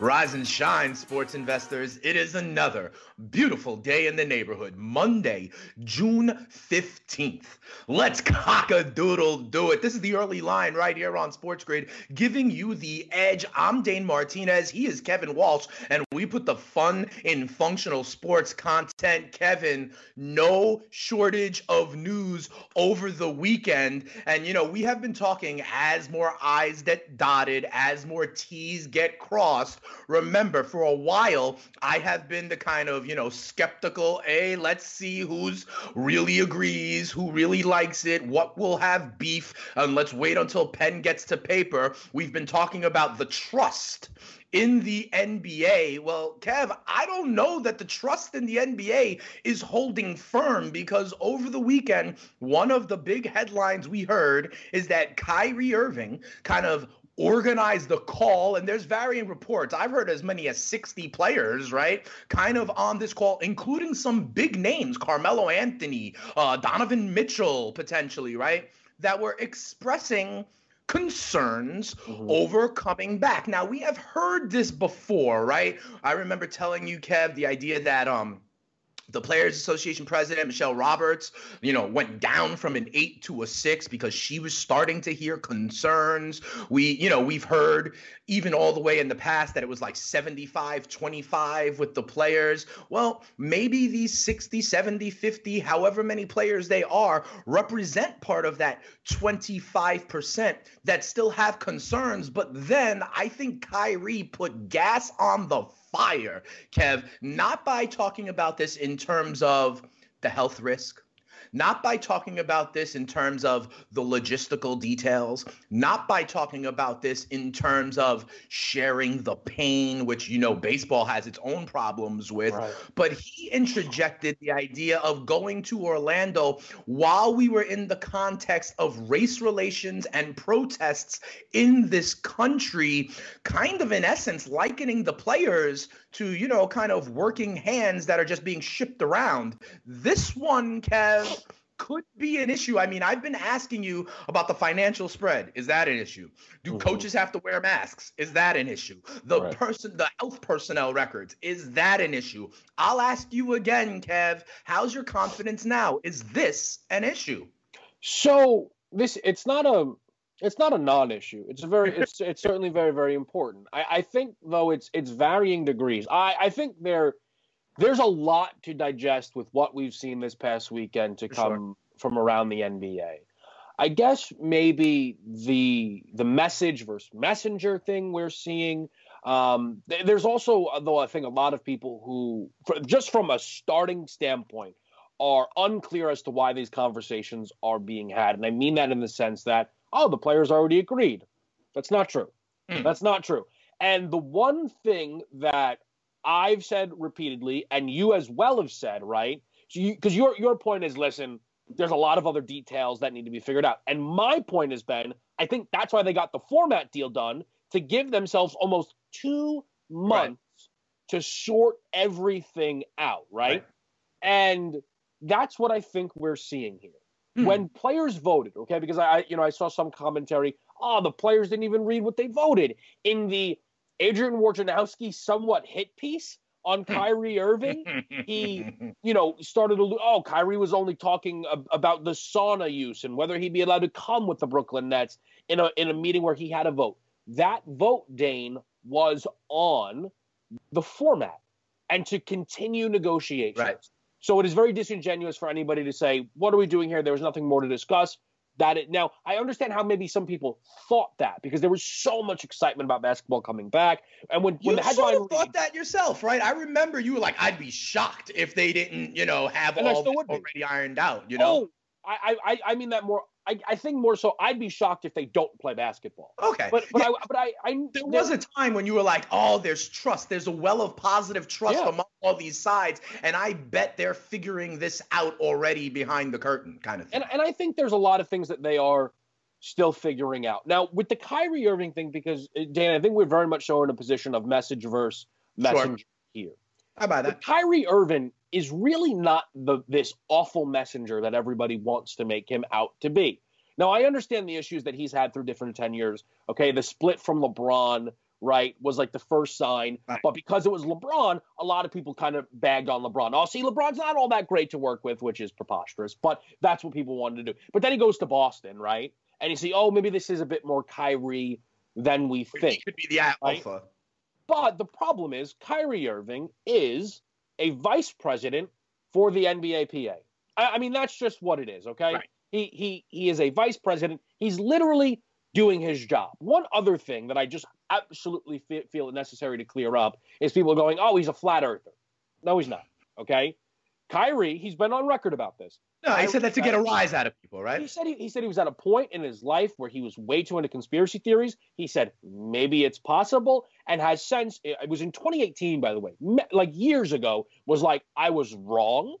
Rise and shine, sports investors. It is another beautiful day in the neighborhood. Monday, June 15th. Let's cock a doodle do it. This is the early line right here on Sports Grid, giving you the edge. I'm Dane Martinez. He is Kevin Walsh, and we put the fun in functional sports content. Kevin, no shortage of news over the weekend. And, you know, we have been talking as more I's get dotted, as more T's get crossed. Remember, for a while, I have been the kind of, you know, skeptical, hey, let's see who's really agrees, who really likes it, what will have beef, and let's wait until pen gets to paper. We've been talking about the trust in the NBA. Well, Kev, I don't know that the trust in the NBA is holding firm because over the weekend, one of the big headlines we heard is that Kyrie Irving kind of organize the call and there's varying reports. I've heard as many as 60 players right kind of on this call including some big names carmelo anthony uh, donovan mitchell potentially right that were expressing concerns mm-hmm. over coming back. Now we have heard this before right? I remember telling you kev the idea that um the Players Association president, Michele Roberts, you know, went down from an eight to a six because she was starting to hear concerns. We, you know, we've heard even all the way in the past that it was like 75 25 with the players. Well, maybe these 60, 70, 50, however many players they are, represent part of that 25% that still have concerns. But then I think Kyrie put gas on the fire, Kev, not by talking about this in terms of the health risk, not by talking about this in terms of the logistical details, not by talking about this in terms of sharing the pain, which, you know, baseball has its own problems with, right. but he interjected the idea of going to Orlando while we were in the context of race relations and protests in this country, kind of in essence likening the players to, you know, kind of working hands that are just being shipped around. This one, Kev, could be an issue. I mean, I've been asking you about the financial spread. Is that an issue? Do mm-hmm. coaches have to wear masks? Is that an issue? The right. person, the health personnel records, is that an issue? I'll ask you again, Kev. How's your confidence now? Is this an issue? So this, it's not a it's not a non-issue. It's a very it's it's certainly very very important. I, I think though it's it's varying degrees. I I think there there's a lot to digest with what we've seen this past weekend to For come sure. from around the NBA. I guess maybe the the message versus messenger thing we're seeing. Um, there's also though I think a lot of people who for, just from a starting standpoint are unclear as to why these conversations are being had, and I mean that in the sense that oh, the players already agreed. That's not true. Mm. That's not true. And the one thing that I've said repeatedly, and you as well have said, right? Because you, your your point is, listen, there's a lot of other details that need to be figured out. And my point has been, I think that's why they got the format deal done to give themselves almost two months right. to sort everything out, right? right? And that's what I think we're seeing here. Hmm. When players voted, okay, because I, you know, I saw some commentary. Oh, the players didn't even read what they voted in the Adrian Wojnarowski somewhat hit piece on Kyrie Irving. he, you know, started to. Oh, Kyrie was only talking ab- about the sauna use and whether he'd be allowed to come with the Brooklyn Nets in a in a meeting where he had a vote. That vote, Dane, was on the format and to continue negotiations. Right. So it is very disingenuous for anybody to say, "What are we doing here?" There was nothing more to discuss. That it now, I understand how maybe some people thought that because there was so much excitement about basketball coming back, and when you when the headline sort of thought that yourself, right? I remember you were like, "I'd be shocked if they didn't, you know, have all already ironed out." You know, oh, I, I I mean that more I, I think more so I'd be shocked if they don't play basketball. Okay. But but yeah. I but I, I there was a time when you were like, oh, there's trust. There's a well of positive trust yeah. among all these sides. And I bet they're figuring this out already behind the curtain, kind of thing. And and I think there's a lot of things that they are still figuring out. Now, with the Kyrie Irving thing, because uh, Dan, I think we're very much so in a position of message versus messenger sure. here. How about that? Kyrie Irving is really not the this awful messenger that everybody wants to make him out to be. Now, I understand the issues that he's had through different tenures. Okay, the split from LeBron, right, was like the first sign. Right. But because it was LeBron, a lot of people kind of bagged on LeBron. Oh, see, LeBron's not all that great to work with, which is preposterous, but that's what people wanted to do. But then he goes to Boston, right? And you see, oh, maybe this is a bit more Kyrie than we think. He could be the alpha. Right? But the problem is, Kyrie Irving is a vice president for the NBAPA. I, I mean, that's just what it is, okay? Right. He, he, he is a vice president. He's literally doing his job. One other thing that I just absolutely feel it necessary to clear up is people going, oh, he's a flat earther. No, he's not. Okay. Kyrie, he's been on record about this. No, he said that to get a rise out of people, right? He said he, he said he was at a point in his life where he was way too into conspiracy theories. He said maybe it's possible, and has since. It was in 2018, by the way, like years ago. Was like I was wrong.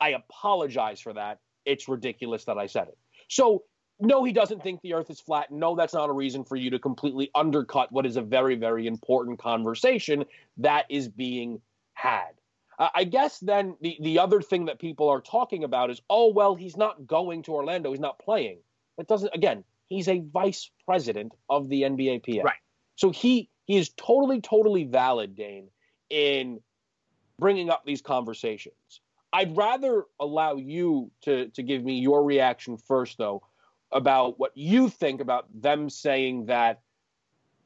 I apologize for that. It's ridiculous that I said it. So no, he doesn't think the earth is flat. No, that's not a reason for you to completely undercut what is a very, very important conversation that is being had. I guess then the, the other thing that people are talking about is, oh, well, he's not going to Orlando. He's not playing. That doesn't, again, he's a vice president of the NBAPA. Right. So he, he is totally, totally valid, Dane, in bringing up these conversations. I'd rather allow you to, to give me your reaction first, though, about what you think about them saying that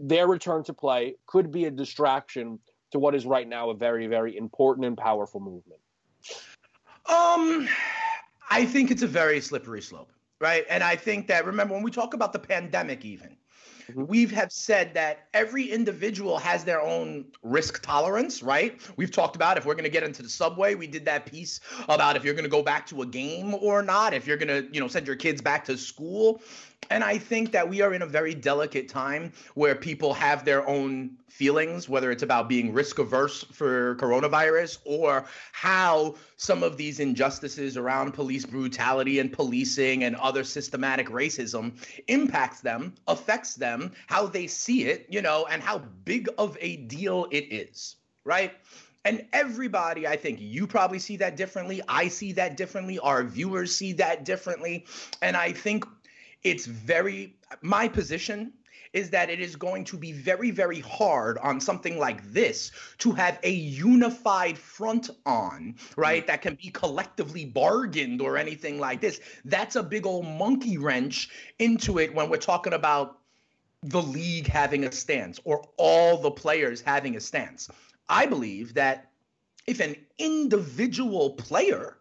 their return to play could be a distraction to what is right now a very, very important and powerful movement? Um, I think it's a very slippery slope, right? And I think that remember when we talk about the pandemic, even Mm-hmm. We have said that every individual has their own risk tolerance, right? We've talked about if we're going to get into the subway, we did that piece about if you're going to go back to a game or not, if you're going to, you know, send your kids back to school. And I think that we are in a very delicate time where people have their own feelings, whether it's about being risk averse for coronavirus or how some of these injustices around police brutality and policing and other systematic racism impacts them, affects them, how they see it, you know, and how big of a deal it is, right? And everybody, I think you probably see that differently. I see that differently. Our viewers see that differently. And I think it's very my position is that it is going to be very very hard on something like this to have a unified front on right that can be collectively bargained or anything like this. That's a big old monkey wrench into it when we're talking about the league having a stance or all the players having a stance. I believe that if an individual player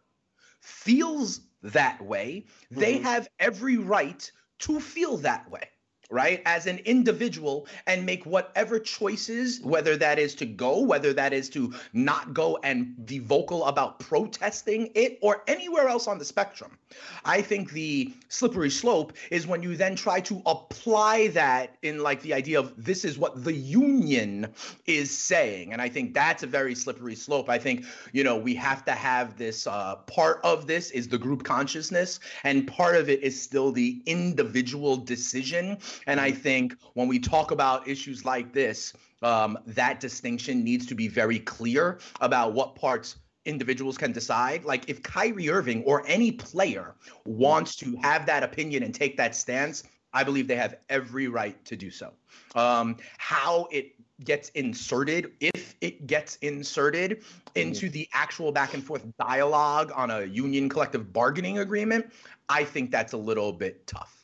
feels that way, mm-hmm. they have every right to feel that way right, as an individual and make whatever choices, whether that is to go, whether that is to not go and be vocal about protesting it, or anywhere else on the spectrum. I think the slippery slope is when you then try to apply that in like the idea of this is what the union is saying. And I think that's a very slippery slope. I think, you know, we have to have this uh, part of this is the group consciousness, and part of it is still the individual decision and I think when we talk about issues like this, um, that distinction needs to be very clear about what parts individuals can decide. Like if Kyrie Irving or any player wants to have that opinion and take that stance, I believe they have every right to do so. Um, how it gets inserted, if it gets inserted into the actual back and forth dialogue on a union collective bargaining agreement, I think that's a little bit tough.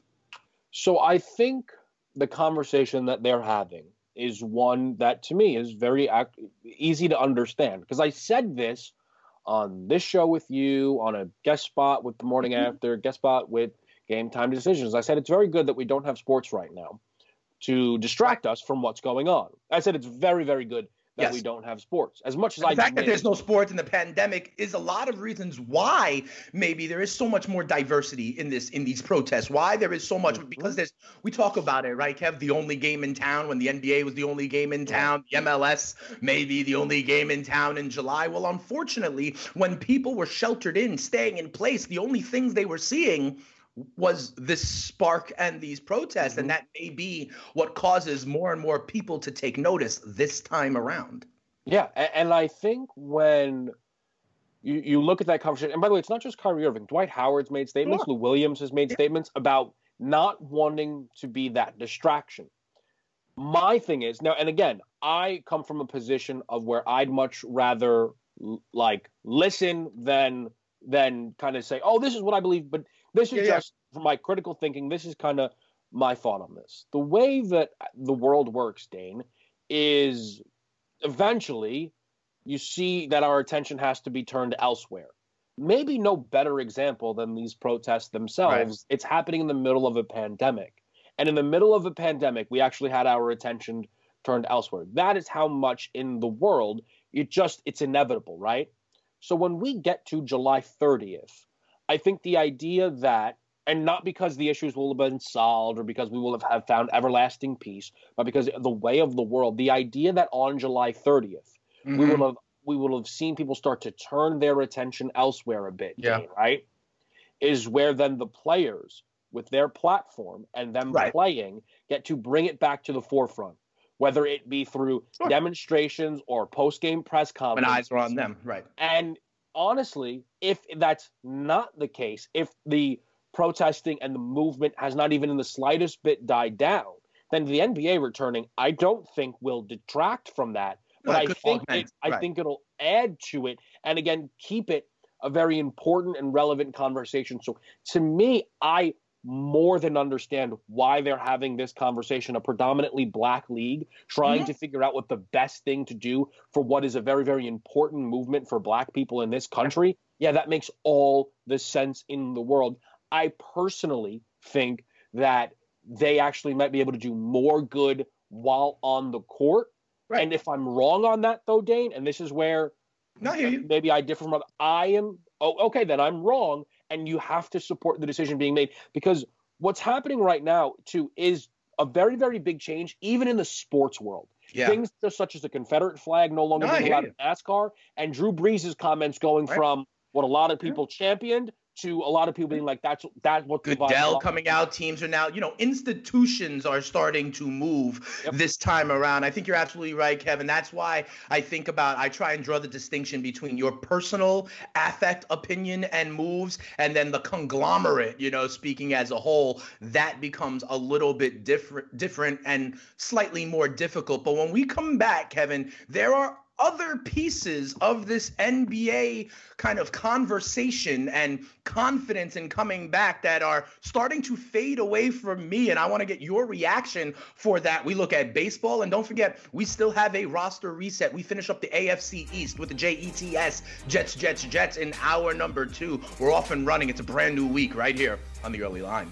So I think the conversation that they're having is one that to me is very ac- easy to understand because I said this on this show with you, on a guest spot with the morning mm-hmm. after, guest spot with game time decisions. I said it's very good that we don't have sports right now to distract us from what's going on. I said it's very, very good that yes. we don't have sports. As much as the I fact that there's no sports in the pandemic is a lot of reasons why maybe there is so much more diversity in this in these protests. Why there is so much mm-hmm. because there's we talk about it right, Kev. The only game in town when the NBA was the only game in town, the MLS maybe the only game in town in July. Well, unfortunately, when people were sheltered in, staying in place, the only things they were seeing was this spark and these protests, Mm-hmm. and that may be what causes more and more people to take notice this time around. Yeah, and I think when you, you look at that conversation, and by the way, it's not just Kyrie Irving. Dwight Howard's made statements. Lou Williams has made statements about not wanting to be that distraction. My thing is now, and again, I come from a position of where I'd much rather like listen than than kind of say, "Oh, this is what I believe." But this is Yeah, yeah. just for my critical thinking. This is kind of my thought on this. The way that the world works, Dane, is eventually you see that our attention has to be turned elsewhere. Maybe no better example than these protests themselves. It's happening in the middle of a pandemic. And in the middle of a pandemic, we actually had our attention turned elsewhere. That is how much in the world it just it's inevitable, right? So when we get to July 30th, I think the idea that and not because the issues will have been solved or because we will have, have found everlasting peace, but because the way of the world, the idea that on July 30th, we Mhm. will have we will have seen people start to turn their attention elsewhere a bit, Yeah. Right? Is where then the players with their platform and them Right. playing get to bring it back to the forefront, whether it be through Sure. demonstrations or post game press when conferences. eyes are on them, right? And honestly, if that's not the case, if the protesting and the movement has not even in the slightest bit died down, then the NBA returning, I don't think will detract from that. But No, I think it, I right. think it'll add to it, and again, keep it a very important and relevant conversation. So to me, I more than understand why they're having this conversation, a predominantly black league, trying Mhm. to figure out what the best thing to do for what is a very, very important movement for black people in this country. Yeah, that makes all the sense in the world. I personally think that they actually might be able to do more good while on the court. Right. And if I'm wrong on that, though, Dane, and this is where No, I you. maybe I differ from. I am oh okay, then I'm wrong, and you have to support the decision being made because what's happening right now too is a very very big change even in the sports world. Yeah. Things just such as the Confederate flag no longer No, being allowed in NASCAR, and Drew Brees' comments going Right. from what a lot of people championed to a lot of people being like that's that's what Goodell coming out. Teams are now, you know, institutions are starting to move Yep. this time around. I think you're absolutely right, Kevin. That's why I think about, I try and draw the distinction between your personal affect, opinion, and moves, and then the conglomerate, you know, speaking as a whole. That becomes a little bit different, different and slightly more difficult. But when we come back, Kevin, there are other pieces of this NBA kind of conversation and confidence in coming back that are starting to fade away from me. And I want to get your reaction for that. We look at baseball, and don't forget, we still have a roster reset. We finish up the AFC East with the JETS Jets, Jets, Jets in hour number two. We're off and running. It's a brand new week right here on the early line.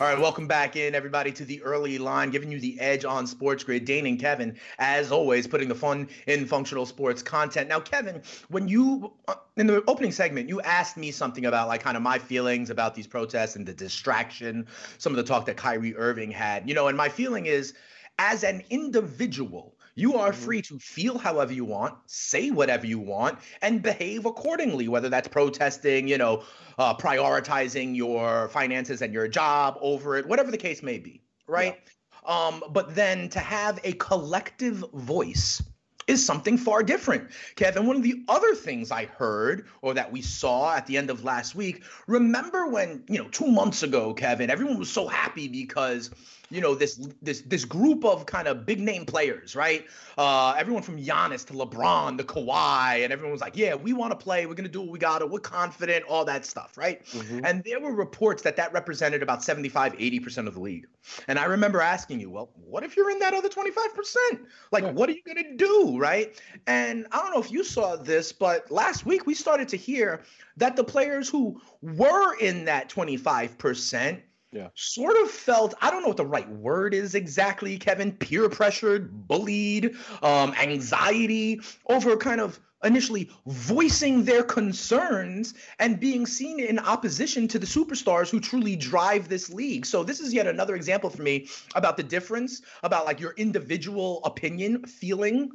All right, welcome back in, everybody, to the early line, giving you the edge on Sports Grid. Dane and Kevin, as always, putting the fun in functional sports content. Now, Kevin, when you, uh, in the opening segment, you asked me something about like kind of my feelings about these protests and the distraction, some of the talk that Kyrie Irving had, you know, and my feeling is as an individual, you are free to feel however you want, say whatever you want, and behave accordingly, whether that's protesting, you know, uh, prioritizing your finances and your job over it, whatever the case may be, right? Um, but then to have a collective voice is something far different. Kevin, one of the other things I heard or that we saw at the end of last week, remember when, you know, 2 months ago, Kevin, everyone was so happy because you know this this this group of kind of big name players, right? Uh, everyone from Giannis to LeBron to Kawhi, and everyone was like, "Yeah, we want to play. We're gonna do what we gotta. We're confident. All that stuff, right?" Mhm. And there were reports that that represented about 75, 80 percent of the league. And I remember asking you, "Well, what if you're in that other 25 percent? Like, Yeah. what are you gonna do, right?" And I don't know if you saw this, but last week we started to hear that the players who were in that 25 percent Yeah. sort of felt I don't know what the right word is exactly, Kevin. Peer pressured, bullied, um, anxiety over kind of initially voicing their concerns and being seen in opposition to the superstars who truly drive this league. So this is yet another example for me about the difference about like your individual opinion, feeling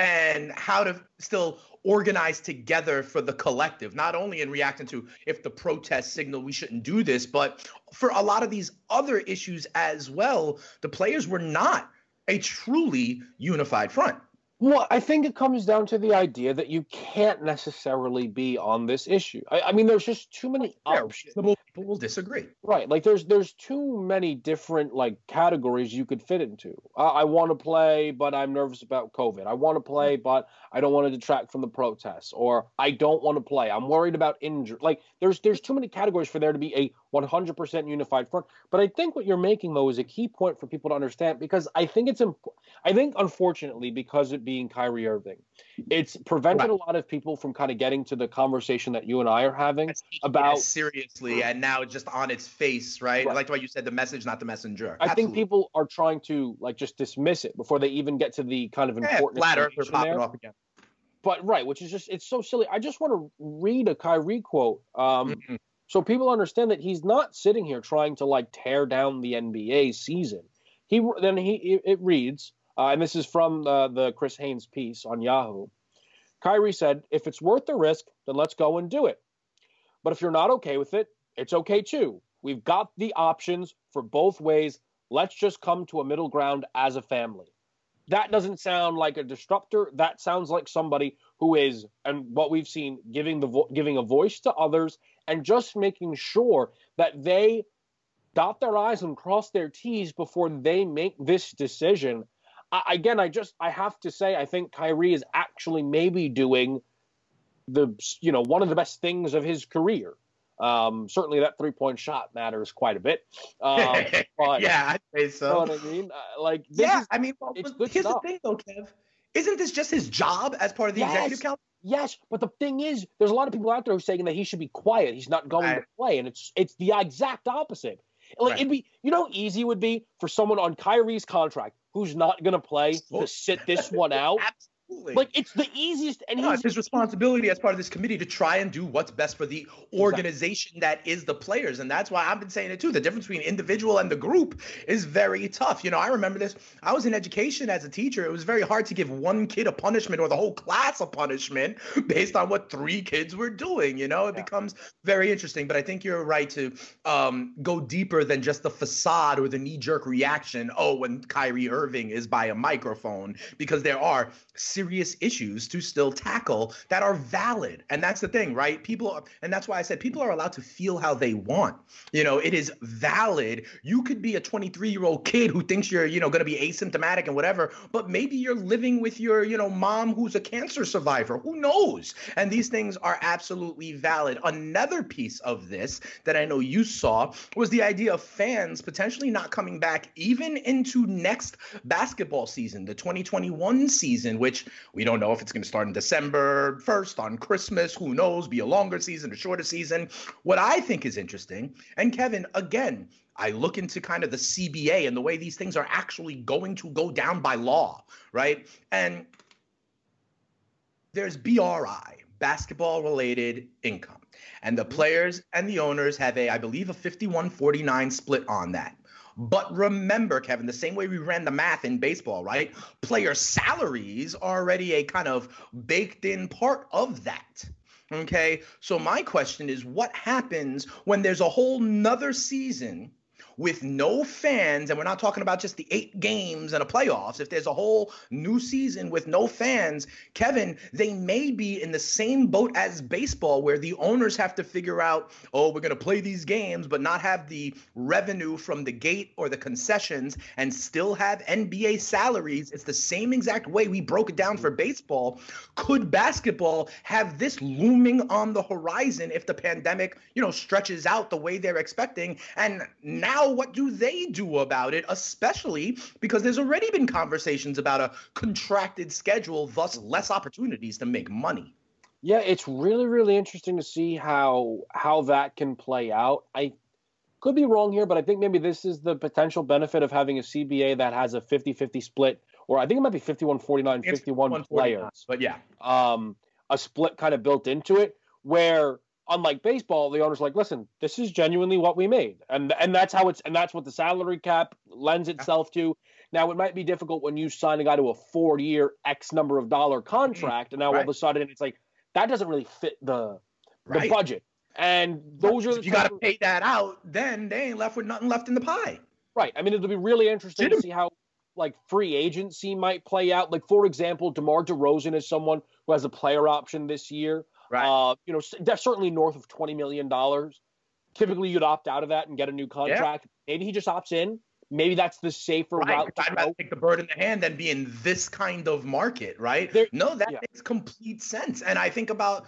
and how to still organize together for the collective, not only in reacting to if the protest signal we shouldn't do this, but for a lot of these other issues as well, the players were not a truly unified front. Well, I think it comes down to the idea that you can't necessarily be on this issue. I, I mean, there's just too many options. People will disagree. Right. Like there's there's too many different like categories you could fit into. I, I want to play, but I'm nervous about COVID. I want to play, mm-hmm. but I don't want to detract from the protests. Or I don't want to play. I'm worried about injury. Like there's there's too many categories for there to be a 100% unified front. But I think what you're making though is a key point for people to understand because I think it's imp- I think unfortunately because it being Kyrie Irving, it's prevented right. a lot of people from kind of getting to the conversation that you and I are having about seriously mm-hmm. and now just on its face, right? right. I like the way you said the message, not the messenger. I Absolutely. think people are trying to like just dismiss it before they even get to the kind of important yeah, flat popping there. off again. But right, which is just it's so silly. I just want to read a Kyrie quote. Um, mm-hmm so people understand that he's not sitting here trying to like tear down the NBA season. He then he it reads, uh, and this is from the, the Chris Haynes piece on Yahoo. Kyrie said, "If it's worth the risk, then let's go and do it. But if you're not okay with it, it's okay too. We've got the options for both ways. Let's just come to a middle ground as a family." That doesn't sound like a disruptor. That sounds like somebody who is, and what we've seen, giving the vo- giving a voice to others and just making sure that they dot their I's and cross their T's before they make this decision. I, again, I just I have to say I think Kyrie is actually maybe doing the you know one of the best things of his career. Um, certainly, that three point shot matters quite a bit. Um, but, yeah, I'd say so. You know what I mean? Uh, like, yeah, is, I mean, well, here's stuff. the thing, though, Kev. Isn't this just his job as part of the yes. executive council? Yes, but the thing is, there's a lot of people out there who are saying that he should be quiet. He's not going right. to play, and it's it's the exact opposite. Like right. it'd be, you know, easy would be for someone on Kyrie's contract who's not going to play to sit this one out. Absolutely. Like it's the easiest, and no, it's his responsibility as part of this committee to try and do what's best for the organization exactly. that is the players, and that's why I've been saying it too. The difference between individual and the group is very tough. You know, I remember this. I was in education as a teacher. It was very hard to give one kid a punishment or the whole class a punishment based on what three kids were doing. You know, it yeah. becomes very interesting. But I think you're right to um, go deeper than just the facade or the knee-jerk reaction. Oh, when Kyrie Irving is by a microphone, because there are serious issues to still tackle that are valid. And that's the thing, right? People, are, and that's why I said people are allowed to feel how they want. You know, it is valid. You could be a 23 year old kid who thinks you're, you know, going to be asymptomatic and whatever, but maybe you're living with your, you know, mom who's a cancer survivor. Who knows? And these things are absolutely valid. Another piece of this that I know you saw was the idea of fans potentially not coming back even into next basketball season, the 2021 season, which we don't know if it's going to start in December 1st on Christmas. Who knows? Be a longer season, a shorter season. What I think is interesting, and Kevin, again, I look into kind of the CBA and the way these things are actually going to go down by law, right? And there's BRI, basketball related income. And the players and the owners have a, I believe, a 51 49 split on that. But remember, Kevin, the same way we ran the math in baseball, right? Player salaries are already a kind of baked in part of that. Okay. So my question is what happens when there's a whole nother season with no fans, and we're not talking about just the eight games and a playoffs, if there's a whole new season with no fans, Kevin, they may be in the same boat as baseball where the owners have to figure out, oh, we're going to play these games, but not have the revenue from the gate or the concessions and still have NBA salaries. It's the same exact way we broke it down for baseball. Could basketball have this looming on the horizon if the pandemic, you know, stretches out the way they're expecting? And now what do they do about it, especially because there's already been conversations about a contracted schedule, thus less opportunities to make money. Yeah, it's really, really interesting to see how how that can play out. I could be wrong here, but I think maybe this is the potential benefit of having a CBA that has a 50-50 split, or I think it might be 51-49, 51 players. But yeah. Um, a split kind of built into it where unlike baseball, the owner's like, listen, this is genuinely what we made. And and that's how it's and that's what the salary cap lends itself to. Now it might be difficult when you sign a guy to a four year X number of dollar mm-hmm. contract, and now right. all of a sudden it's like that doesn't really fit the right. the budget. And those are if you got to pay that out, then they ain't left with nothing left in the pie. Right. I mean, it'll be really interesting to see how like free agency might play out. Like for example, DeMar DeRozan is someone who has a player option this year. Right. Uh, you know, that's certainly north of twenty million dollars. Typically, you'd opt out of that and get a new contract. Yeah. Maybe he just opts in. Maybe that's the safer right. route. I'd rather take the bird in the hand than be in this kind of market, right? There, no, that yeah. makes complete sense. And I think about,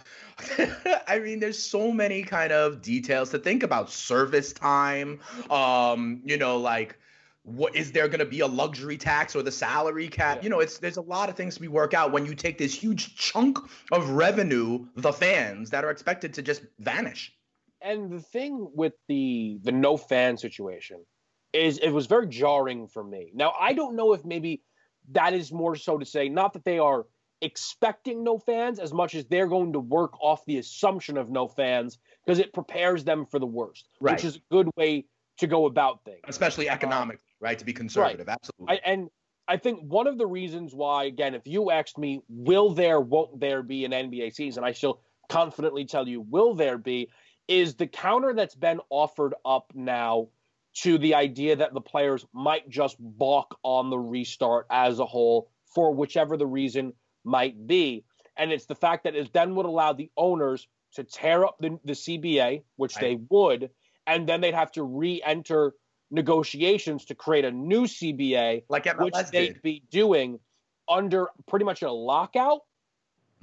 I mean, there's so many kind of details to think about. Service time, um, you know, like what is there going to be a luxury tax or the salary cap? Yeah. you know it's there's a lot of things to be work out when you take this huge chunk of revenue the fans that are expected to just vanish. And the thing with the the no fan situation is it was very jarring for me. Now i don't know if maybe that is more so to say not that they are expecting no fans as much as they're going to work off the assumption of no fans because it prepares them for the worst right. which is a good way to go about things. Especially economically right? To be conservative, right. absolutely. I, and I think one of the reasons why, again, if you asked me, will there, won't there be an NBA season, I shall confidently tell you, will there be, is the counter that's been offered up now to the idea that the players might just balk on the restart as a whole for whichever the reason might be. And it's the fact that it then would allow the owners to tear up the, the CBA, which right. they would, and then they'd have to re enter negotiations to create a new CBA, like MLS which they'd be doing under pretty much a lockout,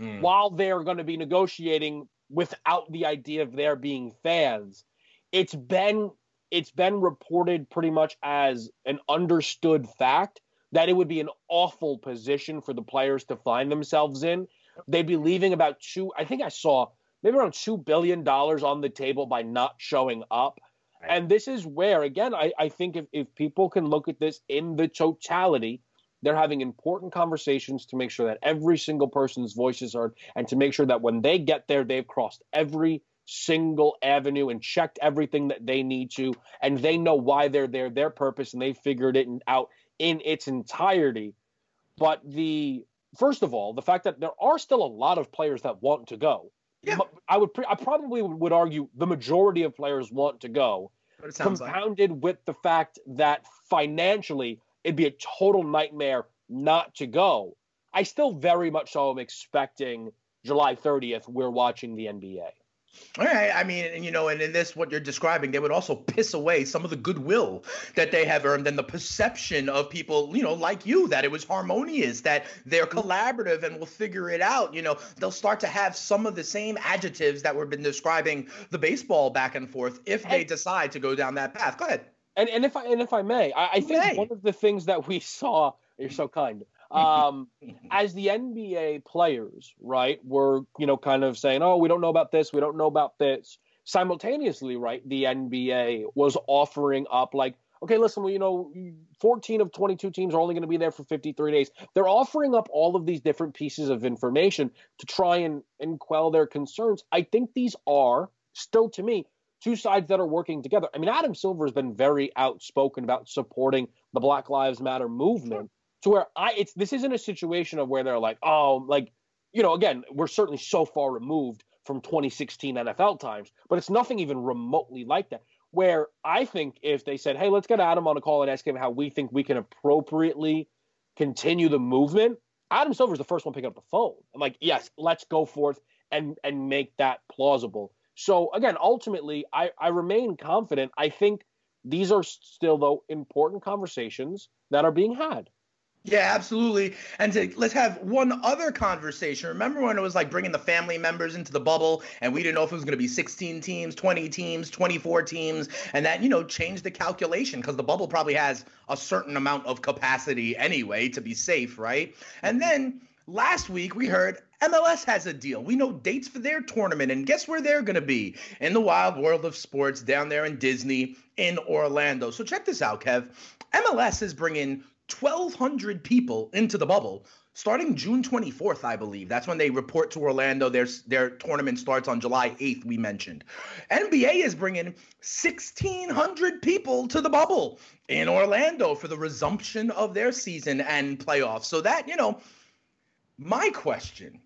mm. while they're going to be negotiating without the idea of there being fans. It's been it's been reported pretty much as an understood fact that it would be an awful position for the players to find themselves in. They'd be leaving about two, I think I saw maybe around two billion dollars on the table by not showing up. And this is where, again, I, I think if, if people can look at this in the totality, they're having important conversations to make sure that every single person's voice is heard and to make sure that when they get there, they've crossed every single avenue and checked everything that they need to, and they know why they're there, their purpose, and they figured it out in its entirety. But the first of all, the fact that there are still a lot of players that want to go. Yeah. I would pre- I probably would argue the majority of players want to go. But it's compounded like. with the fact that financially it'd be a total nightmare not to go. I still very much so am expecting July 30th we're watching the NBA. All right. I mean, and, you know, and in this, what you're describing, they would also piss away some of the goodwill that they have earned and the perception of people, you know, like you, that it was harmonious, that they're mm-hmm. collaborative and will figure it out. You know, they'll start to have some of the same adjectives that we've been describing the baseball back and forth if they decide to go down that path. Go ahead. And, and if I and if I may, I, I think may. one of the things that we saw, you're so kind um, as the NBA players, right, were you know kind of saying, "Oh, we don't know about this, we don't know about this." Simultaneously, right, the NBA was offering up like, "Okay, listen, well, you know, 14 of 22 teams are only going to be there for 53 days." They're offering up all of these different pieces of information to try and and quell their concerns. I think these are still, to me, two sides that are working together. I mean, Adam Silver has been very outspoken about supporting the Black Lives Matter movement to where I it's this isn't a situation of where they're like, oh, like, you know, again, we're certainly so far removed from 2016 NFL times, but it's nothing even remotely like that. Where I think if they said, hey, let's get Adam on a call and ask him how we think we can appropriately continue the movement, Adam Silver's the first one picking up the phone. I'm like, yes, let's go forth and and make that plausible. So again, ultimately, I, I remain confident. I think these are still though important conversations that are being had. Yeah, absolutely. And to, let's have one other conversation. Remember when it was like bringing the family members into the bubble and we didn't know if it was going to be 16 teams, 20 teams, 24 teams, and that, you know, changed the calculation because the bubble probably has a certain amount of capacity anyway to be safe, right? And mm-hmm. then last week we heard MLS has a deal. We know dates for their tournament, and guess where they're going to be? In the wild world of sports down there in Disney in Orlando. So check this out, Kev. MLS is bringing 1,200 people into the bubble starting June 24th, I believe. That's when they report to Orlando. Their their tournament starts on July 8th. We mentioned. NBA is bringing 1,600 people to the bubble in Orlando for the resumption of their season and playoffs. So that you know, my question.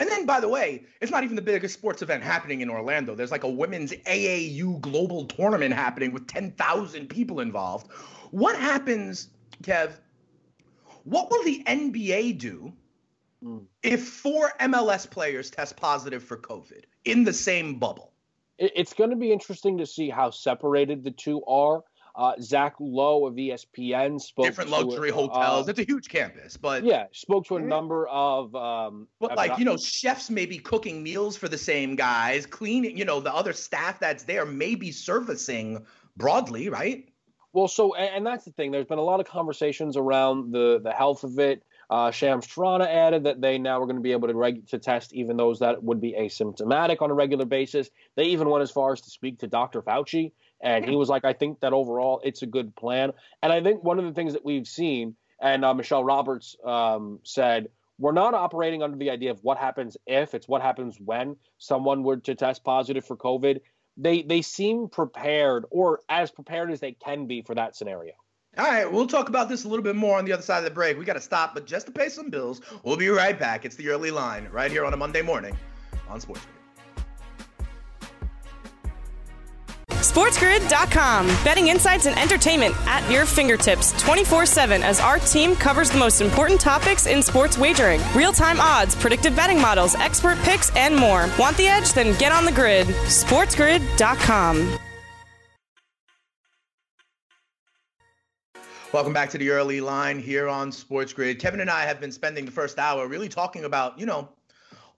And then, by the way, it's not even the biggest sports event happening in Orlando. There's like a women's AAU global tournament happening with 10,000 people involved. What happens, Kev? What will the NBA do mm. if four MLS players test positive for COVID in the same bubble? It's going to be interesting to see how separated the two are. Uh, Zach Lowe of ESPN spoke different luxury to, hotels. Uh, it's a huge campus, but yeah, spoke to a number of. Um, but like you know, chefs may be cooking meals for the same guys, cleaning. You know, the other staff that's there may be servicing broadly, right? Well, so and, that's the thing. There's been a lot of conversations around the the health of it. Uh, Shams Charania added that they now are going to be able to reg- to test even those that would be asymptomatic on a regular basis. They even went as far as to speak to Dr. Fauci, and he was like, "I think that overall it's a good plan." And I think one of the things that we've seen, and uh, Michele Roberts um, said, we're not operating under the idea of what happens if; it's what happens when someone were to test positive for COVID they they seem prepared or as prepared as they can be for that scenario. All right, we'll talk about this a little bit more on the other side of the break. We got to stop, but just to pay some bills, we'll be right back. It's the early line right here on a Monday morning on Sports. SportsGrid.com. Betting insights and entertainment at your fingertips 24 7 as our team covers the most important topics in sports wagering real time odds, predictive betting models, expert picks, and more. Want the edge? Then get on the grid. SportsGrid.com. Welcome back to the early line here on Sports Grid. Kevin and I have been spending the first hour really talking about, you know,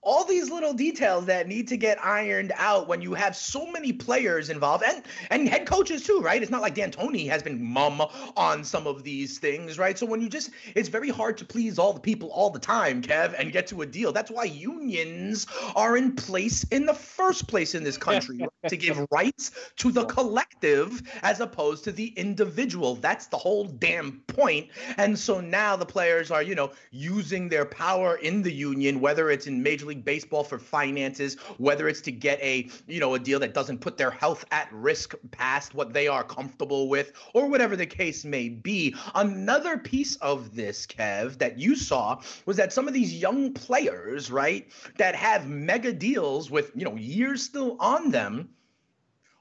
all these little details that need to get ironed out when you have so many players involved and and head coaches too, right? It's not like D'Antoni has been mum on some of these things, right? So when you just it's very hard to please all the people all the time, Kev, and get to a deal. That's why unions are in place in the first place in this country to give rights to the collective as opposed to the individual. That's the whole damn point. And so now the players are, you know, using their power in the union, whether it's in major League Baseball for finances, whether it's to get a, you know, a deal that doesn't put their health at risk past what they are comfortable with, or whatever the case may be. Another piece of this, Kev, that you saw was that some of these young players, right, that have mega deals with, you know, years still on them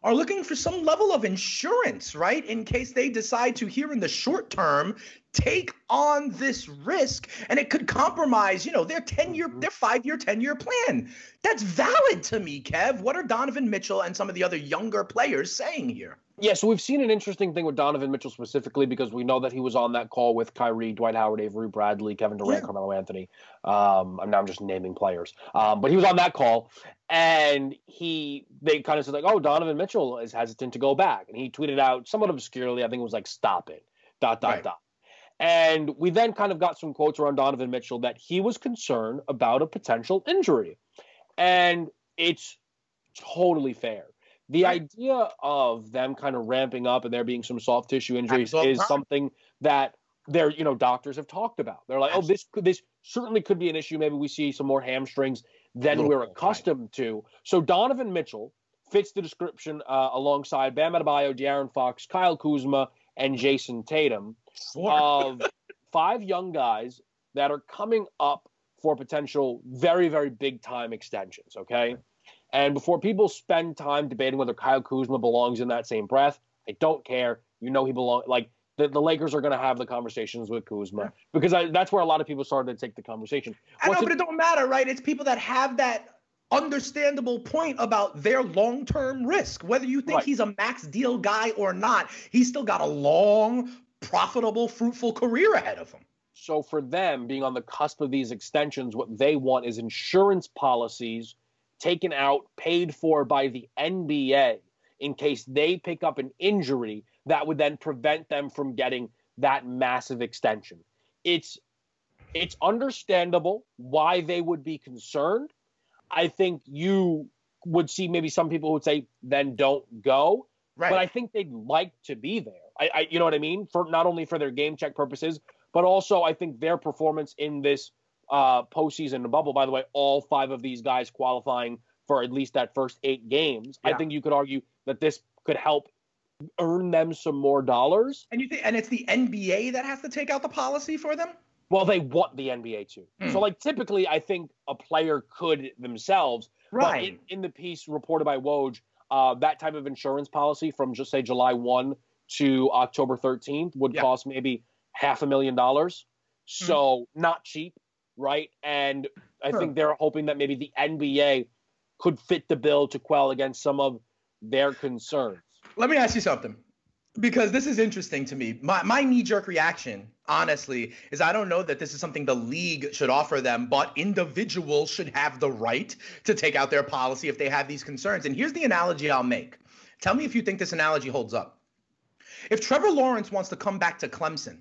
are looking for some level of insurance, right? In case they decide to, here in the short term, take on this risk and it could compromise, you know, their 10 year, mm-hmm. their five year, 10 year plan. That's valid to me, Kev. What are Donovan Mitchell and some of the other younger players saying here? Yeah, so we've seen an interesting thing with Donovan Mitchell specifically because we know that he was on that call with Kyrie, Dwight Howard, Avery Bradley, Kevin Durant, yeah. Carmelo Anthony. Um, I'm now I'm just naming players, um, but he was on that call, and he they kind of said like, "Oh, Donovan Mitchell is hesitant to go back," and he tweeted out somewhat obscurely. I think it was like, "Stop it." Dot dot right. dot. And we then kind of got some quotes around Donovan Mitchell that he was concerned about a potential injury. And it's totally fair. The idea of them kind of ramping up and there being some soft tissue injuries is something that their you know doctors have talked about. They're like, oh, this could this certainly could be an issue. Maybe we see some more hamstrings than we're accustomed right. to. So Donovan Mitchell fits the description uh, alongside Bam Adebayo, De'Aaron Fox, Kyle Kuzma, and Jayson Tatum of five young guys that are coming up for potential very, very big time extensions. Okay. And before people spend time debating whether Kyle Kuzma belongs in that same breath, I don't care. You know he belongs. Like the, the Lakers are going to have the conversations with Kuzma because I, that's where a lot of people started to take the conversation. What's I know, but it don't matter, right? It's people that have that understandable point about their long-term risk. Whether you think right. he's a max deal guy or not, he's still got a long, profitable, fruitful career ahead of him. So for them being on the cusp of these extensions, what they want is insurance policies taken out, paid for by the NBA in case they pick up an injury that would then prevent them from getting that massive extension. It's it's understandable why they would be concerned. I think you would see maybe some people would say then don't go. Right. But I think they'd like to be there. I, I, you know what I mean? For not only for their game check purposes, but also I think their performance in this uh, postseason bubble. By the way, all five of these guys qualifying for at least that first eight games. Yeah. I think you could argue that this could help earn them some more dollars. And you think, and it's the NBA that has to take out the policy for them. Well, they want the NBA to. Hmm. So, like, typically, I think a player could themselves. Right. In, in, the piece reported by Woj, uh, that type of insurance policy from just say July 1 to October 13th would yep. cost maybe half a million dollars. Hmm. So, mm. not cheap, right? And I think they're hoping that maybe the NBA could fit the bill to quell against some of their concerns. Let me ask you something because this is interesting to me. My my knee jerk reaction, honestly, is I don't know that this is something the league should offer them, but individuals should have the right to take out their policy if they have these concerns. And here's the analogy I'll make. Tell me if you think this analogy holds up. If Trevor Lawrence wants to come back to Clemson,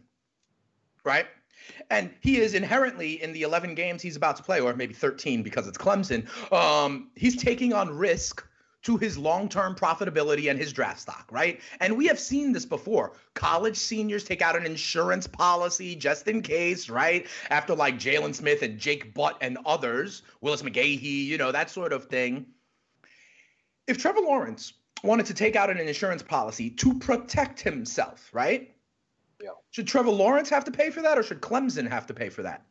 right? And he is inherently in the 11 games he's about to play, or maybe 13 because it's Clemson. Um, he's taking on risk to his long term profitability and his draft stock, right? And we have seen this before. College seniors take out an insurance policy just in case, right? After like Jaylon Smith and Jake Butt and others, Willis McGahee, you know, that sort of thing. If Trevor Lawrence wanted to take out an insurance policy to protect himself, right? Yeah. Should Trevor Lawrence have to pay for that or should Clemson have to pay for that?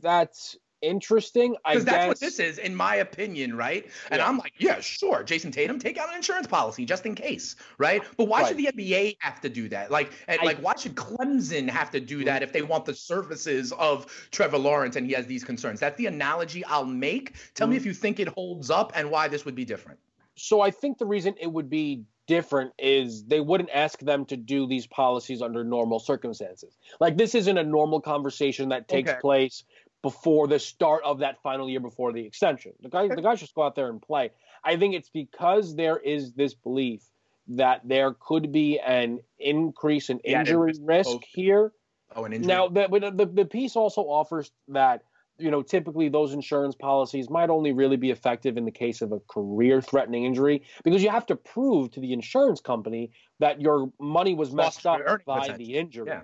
That's interesting. Because that's what this is, in my opinion, right? And yeah. I'm like, yeah, sure, Jayson Tatum, take out an insurance policy just in case, right? But why right. should the NBA have to do that? Like, and I, like, why should Clemson have to do that if they want the services of Trevor Lawrence and he has these concerns? That's the analogy I'll make. Tell mm-hmm. me if you think it holds up and why this would be different. So I think the reason it would be different is they wouldn't ask them to do these policies under normal circumstances. Like this isn't a normal conversation that takes okay. place before the start of that final year before the extension. The guys, the guys just go out there and play. I think it's because there is this belief that there could be an increase in injury yeah, risk here. Oh, an injury. Now, the, the, the piece also offers that you know typically those insurance policies might only really be effective in the case of a career-threatening injury because you have to prove to the insurance company that your money was messed up by the injury. Yeah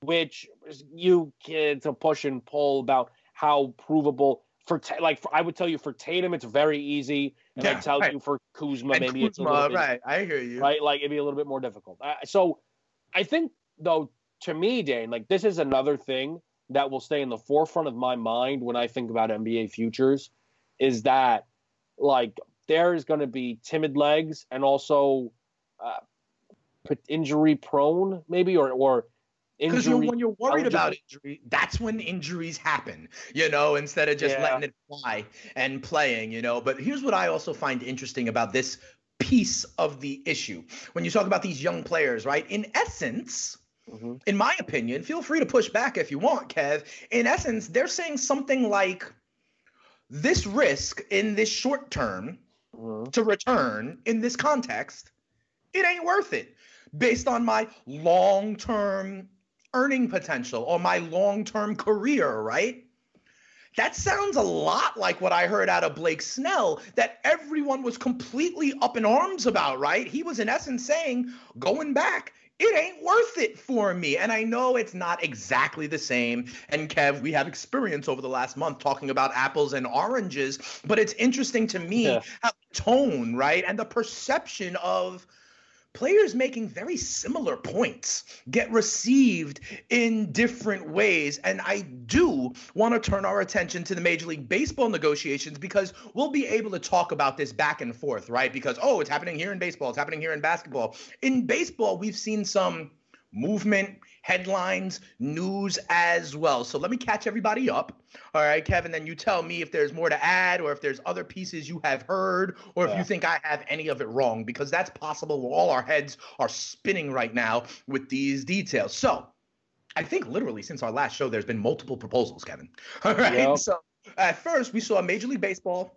which you kids a push and pull about how provable for like for, I would tell you for Tatum it's very easy, and yeah, I tell right. you for Kuzma and maybe Kuzma, it's a little bit, right. I hear you. Right, like it'd be a little bit more difficult. Uh, so I think though to me, Dane, like this is another thing that will stay in the forefront of my mind when I think about NBA futures, is that like there is going to be timid legs and also uh, injury prone maybe or or because you're, when you're worried about injury, that's when injuries happen, you know, instead of just yeah. letting it fly and playing, you know. But here's what I also find interesting about this piece of the issue. When you talk about these young players, right? In essence, mm-hmm. in my opinion, feel free to push back if you want, Kev. In essence, they're saying something like this risk in this short term mm-hmm. to return in this context, it ain't worth it based on my long term earning potential or my long term career, right? That sounds a lot like what I heard out of Blake Snell that everyone was completely up in arms about, right? He was in essence saying, going back, it ain't worth it for me. And I know it's not exactly the same. And Kev, we have experience over the last month talking about apples and oranges, but it's interesting to me yeah. how tone, right? And the perception of players making very similar points get received in different ways. And I do want to turn our attention to the Major League Baseball negotiations because we'll be able to talk about this back and forth, right? Because, oh, it's happening here in baseball, it's happening here in basketball. In baseball, we've seen some movement, headlines, news as well. So let me catch everybody up. All right, Kevin, then you tell me if there's more to add or if there's other pieces you have heard or if yeah. you think I have any of it wrong because that's possible. All our heads are spinning right now with these details. So I think literally since our last show, there's been multiple proposals, Kevin. All right. Yep. So at first, we saw Major League Baseball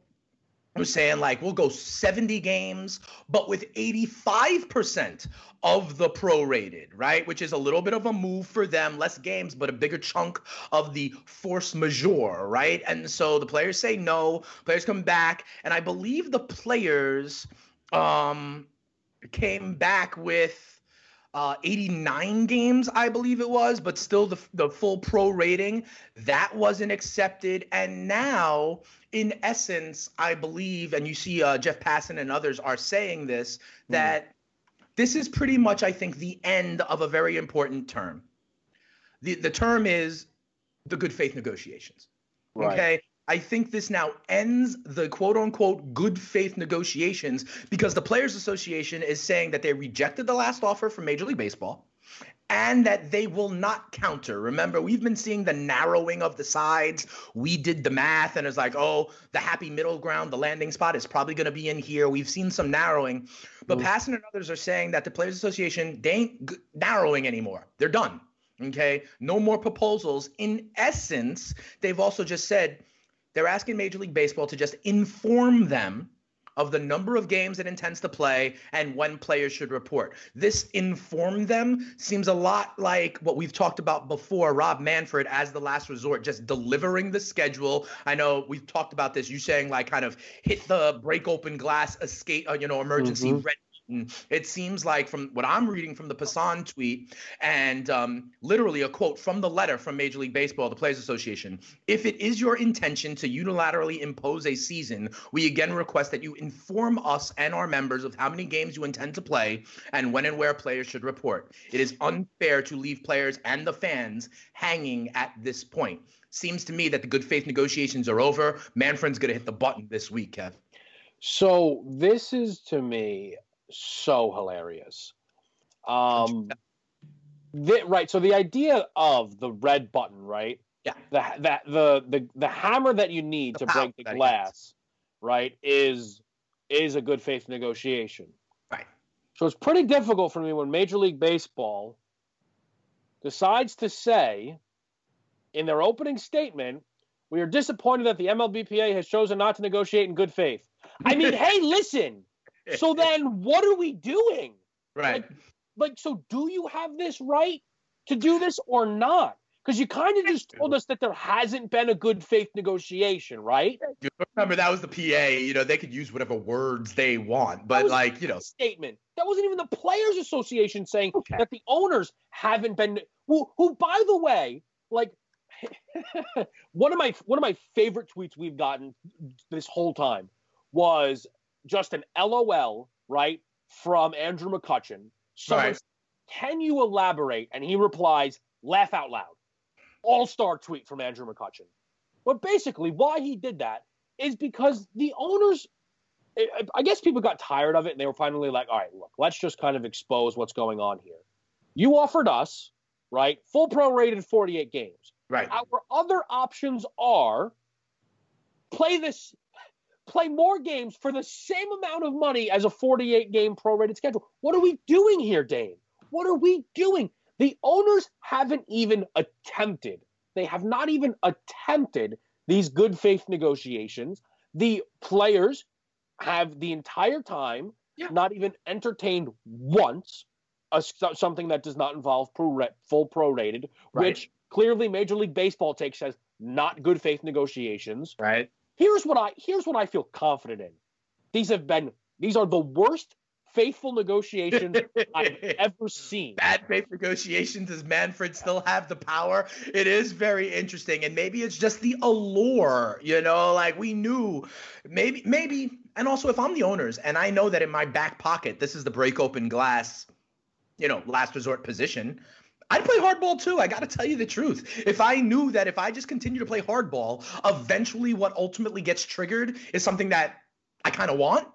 was saying like we'll go 70 games, but with 85% of the prorated, right? Which is a little bit of a move for them, less games, but a bigger chunk of the force majeure, right? And so the players say no, players come back, and I believe the players um came back with uh, 89 games, I believe it was, but still the, the full pro rating, that wasn't accepted. And now, in essence, I believe, and you see uh, Jeff Passan and others are saying this, mm-hmm. that mm. this is pretty much, I think, the end of a very important term. The, the term is the good faith negotiations. Right. Okay. I think this now ends the quote unquote good faith negotiations because the Players Association is saying that they rejected the last offer from Major League Baseball and that they will not counter. Remember, we've been seeing the narrowing of the sides. We did the math and it's like, oh, the happy middle ground, the landing spot is probably going to be in here. We've seen some narrowing. But mm. Passan and others are saying that the Players Association, they ain't narrowing anymore. They're done. Okay. No more proposals. In essence, they've also just said, they're asking Major League Baseball to just inform them of the number of games it intends to play and when players should report. This inform them seems a lot like what we've talked about before, Rob Manfred as the last resort, just delivering the schedule. I know we've talked about this, you saying like kind of hit the break open glass, escape, uh, you know, emergency mm-hmm. red it seems like from what I'm reading from the Passan tweet and um, literally a quote from the letter from Major League Baseball, the Players Association, if it is your intention to unilaterally impose a season, we again request that you inform us and our members of how many games you intend to play and when and where players should report. It is unfair to leave players and the fans hanging at this point. Seems to me that the good faith negotiations are over. Manfred's going to hit the button this week, Kev. So this is to me so hilarious. Um, the, right. So the idea of the red button, right? Yeah. The that the the the hammer that you need the to break the glass, right, is is a good faith negotiation. Right. So it's pretty difficult for me when Major League Baseball decides to say in their opening statement, we are disappointed that the MLBPA has chosen not to negotiate in good faith. I mean, hey, listen, so then what are we doing? Right. Like, like, so do you have this right to do this or not? Because you kind of just told us that there hasn't been a good faith negotiation, right? Remember that was the PA. You know they could use whatever words they want, but like you know, statement that wasn't even the Players Association saying okay. that the owners haven't been. Who, who, by the way, like one of my one of my favorite tweets we've gotten this whole time was just an LOL, right, from Andrew McCutchen. So right. can you elaborate? And he replies, laugh out loud. All star tweet from Andrew McCutchen. But basically, why he did that is because the owners, I guess people got tired of it and they were finally like, all right, look, let's just kind of expose what's going on here. You offered us, right, full prorated 48 games. Right. Our other options are play this play more games for the same amount of money as a 48 game prorated schedule. What are we doing here, Dane? What are we doing? The owners haven't even attempted, they have not even attempted these good faith negotiations. The players have the entire time yeah. not even entertained once a, something that does not involve pro, full prorated, right. which clearly Major League Baseball takes as not good faith negotiations. Right. Here's what I here's what I feel confident in. These have been these are the worst faithful negotiations I've ever seen. Bad faith negotiations. Does Manfred still have the power? It is very interesting, and maybe it's just the allure. You know, like we knew, maybe, maybe, and also if I'm the owners and I know that in my back pocket this is the break open glass, you know, last resort position. I'd play hardball too. I got to tell you the truth. If I knew that if I just continue to play hardball, eventually what ultimately gets triggered is something that I kind of want.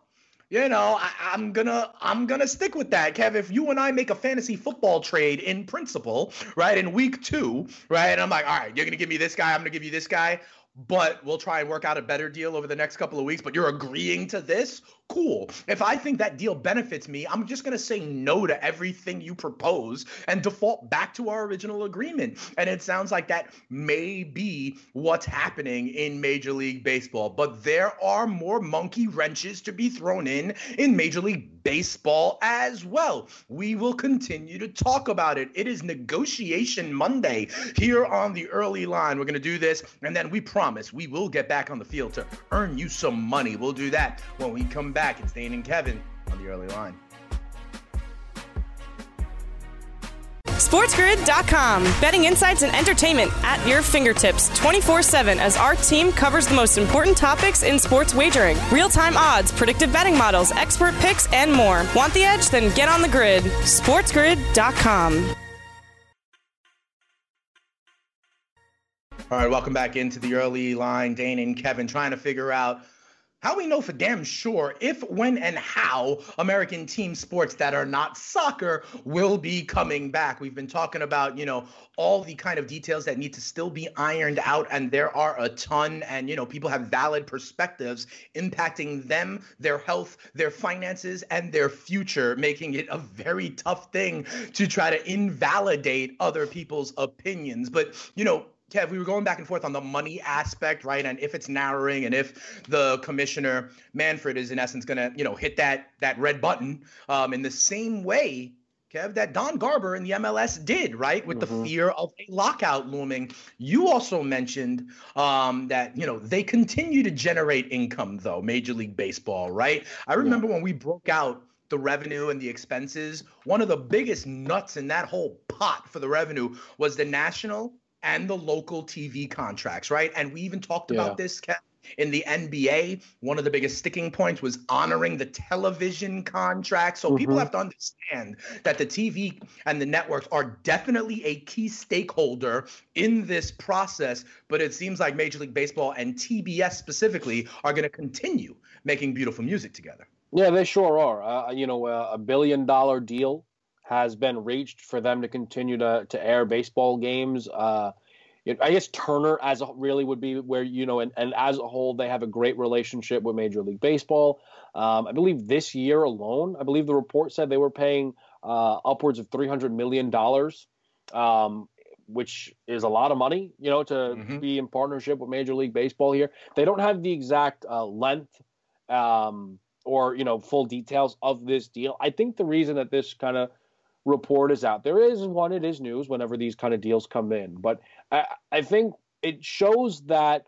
You know, I, am gonna I'm gonna stick with that, Kev. If you and I make a fantasy football trade in principle, right, in week two, right, and I'm like, all right, you're gonna give me this guy, I'm gonna give you this guy but we'll try and work out a better deal over the next couple of weeks. But you're agreeing to this? Cool. If I think that deal benefits me, I'm just going to say no to everything you propose and default back to our original agreement. And it sounds like that may be what's happening in Major League Baseball. But there are more monkey wrenches to be thrown in in Major League Baseball as well. We will continue to talk about it. It is Negotiation Monday here on the early line. We're going to do this, and then we promise we will get back on the field to earn you some money. We'll do that when we come back. It's Dane and Kevin on the early line. SportsGrid.com. Betting insights and entertainment at your fingertips 24 7 as our team covers the most important topics in sports wagering real time odds, predictive betting models, expert picks, and more. Want the edge? Then get on the grid. SportsGrid.com. All right, welcome back into the early line. Dane and Kevin trying to figure out how we know for damn sure if, when, and how American team sports that are not soccer will be coming back. We've been talking about, you know, all the kind of details that need to still be ironed out, and there are a ton. And, you know, people have valid perspectives impacting them, their health, their finances, and their future, making it a very tough thing to try to invalidate other people's opinions. But, you know, Kev, we were going back and forth on the money aspect, right? And if it's narrowing, and if the commissioner Manfred is in essence going to, you know, hit that that red button um, in the same way, Kev, that Don Garber in the MLS did, right, with mm-hmm. the fear of a lockout looming. You also mentioned um, that you know they continue to generate income, though Major League Baseball, right? I remember yeah. when we broke out the revenue and the expenses. One of the biggest nuts in that whole pot for the revenue was the national and the local TV contracts, right? And we even talked yeah. about this in the NBA. One of the biggest sticking points was honoring the television contract. So mm-hmm. people have to understand that the TV and the networks are definitely a key stakeholder in this process. But it seems like Major League Baseball and TBS specifically are going to continue making beautiful music together. Yeah, they sure are. Uh, you know, uh, a billion dollar deal has been reached for them to continue to to air baseball games. Uh, I guess Turner as a, really would be where you know, and, and as a whole, they have a great relationship with Major League Baseball. Um, I believe this year alone, I believe the report said they were paying uh, upwards of three hundred million dollars, um, which is a lot of money, you know, to mm-hmm. be in partnership with Major League Baseball here. They don't have the exact uh, length. Um, or you know full details of this deal. I think the reason that this kind of report is out. There is one, it is news whenever these kind of deals come in. But I, I think it shows that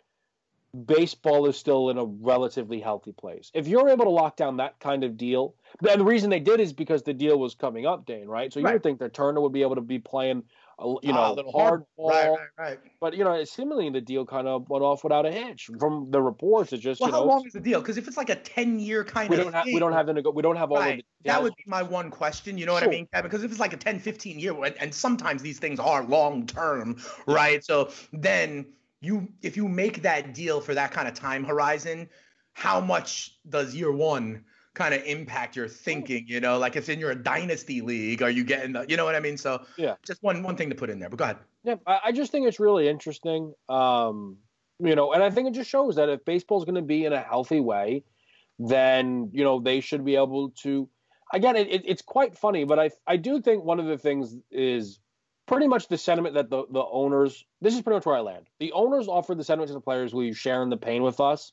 baseball is still in a relatively healthy place. If you're able to lock down that kind of deal, and the reason they did is because the deal was coming up, Dane, right? So you right. would think that Turner would be able to be playing you ah, know, oh, hard ball. Right, right, right. But you know, seemingly the deal kind of went off without a hitch. From the reports, it's just well, you know, how long is the deal? Because if it's like a ten-year kind of we of don't have, we don't have the we don't have all right. of the that would be my one question. You know what. I mean, Kevin? Because if it's like a 10, 15 year, and, and sometimes these things are long term, right? So then you, if you make that deal for that kind of time horizon, how much does year one? Kind of impact your thinking you know like if in your dynasty league are you getting the you know what i mean? So yeah. just one one thing to put in there but go ahead. Yeah i just think it's really interesting um you know and i think it just shows that if baseball's going to be in a healthy way then you know they should be able to again it, it, it's quite funny but i i do think one of the things is pretty much the sentiment that the the owners this is pretty much where i land. The owners offered the sentiment to the players will you share in the pain with us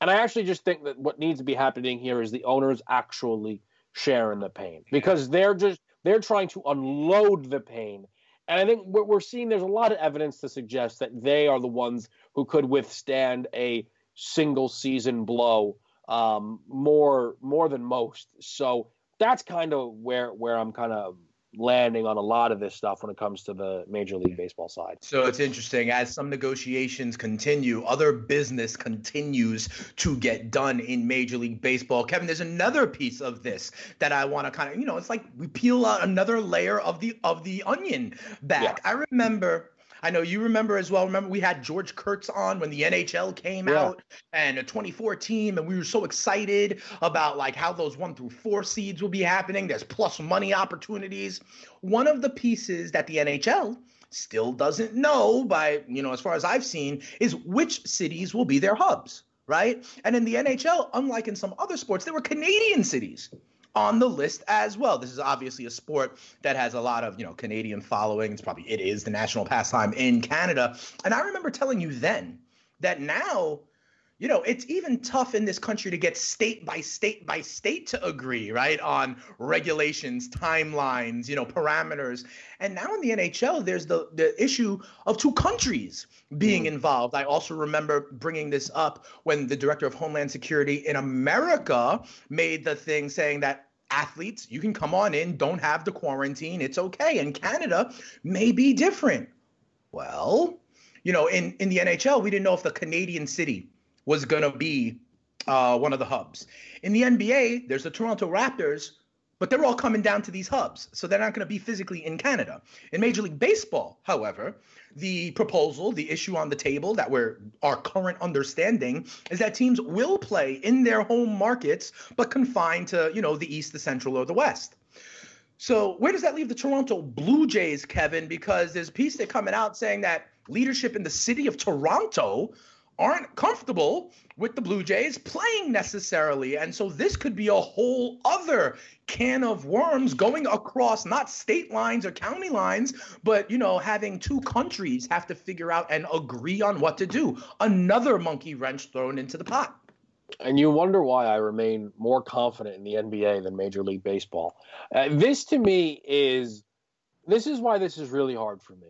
and I actually just think that what needs to be happening here is the owners actually sharing the pain because they're just they're trying to unload the pain. And I think what we're seeing there's a lot of evidence to suggest that they are the ones who could withstand a single season blow um, more more than most. So that's kind of where where I'm kind of landing on a lot of this stuff when it comes to the Major League Baseball side. So it's interesting as some negotiations continue, other business continues to get done in Major League Baseball. Kevin, there's another piece of this that I want to kind of, you know, it's like we peel out another layer of the of the onion back. Yeah. I remember I know you remember as well. Remember we had George Kurtz on when the NHL came yeah. out and a 2014, and we were so excited about like how those one through four seeds will be happening. There's plus money opportunities. One of the pieces that the NHL still doesn't know by, you know, as far as I've seen, is which cities will be their hubs, right? And in the NHL, unlike in some other sports, there were Canadian cities on the list as well. This is obviously a sport that has a lot of, you know, Canadian following. It's probably it is the national pastime in Canada. And I remember telling you then that now, you know, it's even tough in this country to get state by state by state to agree, right, on regulations, timelines, you know, parameters. And now in the NHL, there's the the issue of two countries being mm. involved. I also remember bringing this up when the director of Homeland Security in America made the thing saying that athletes, you can come on in, don't have the quarantine, it's okay. And Canada may be different. Well, you know, in, in the NHL, we didn't know if the Canadian city was going to be uh, one of the hubs. In the NBA, there's the Toronto Raptors, but they're all coming down to these hubs. So they're not going to be physically in Canada. In Major League Baseball, however, the proposal, the issue on the table that we're our current understanding is that teams will play in their home markets, but confined to, you know, the East, the Central, or the West. So where does that leave the Toronto Blue Jays, Kevin? Because there's a piece that coming out saying that leadership in the city of Toronto aren't comfortable with the Blue Jays playing necessarily. And so this could be a whole other can of worms going across not state lines or county lines, but you know, having two countries have to figure out and agree on what to do. Another monkey wrench thrown into the pot. And you wonder why I remain more confident in the NBA than Major League Baseball. Uh, this to me is this is why this is really hard for me.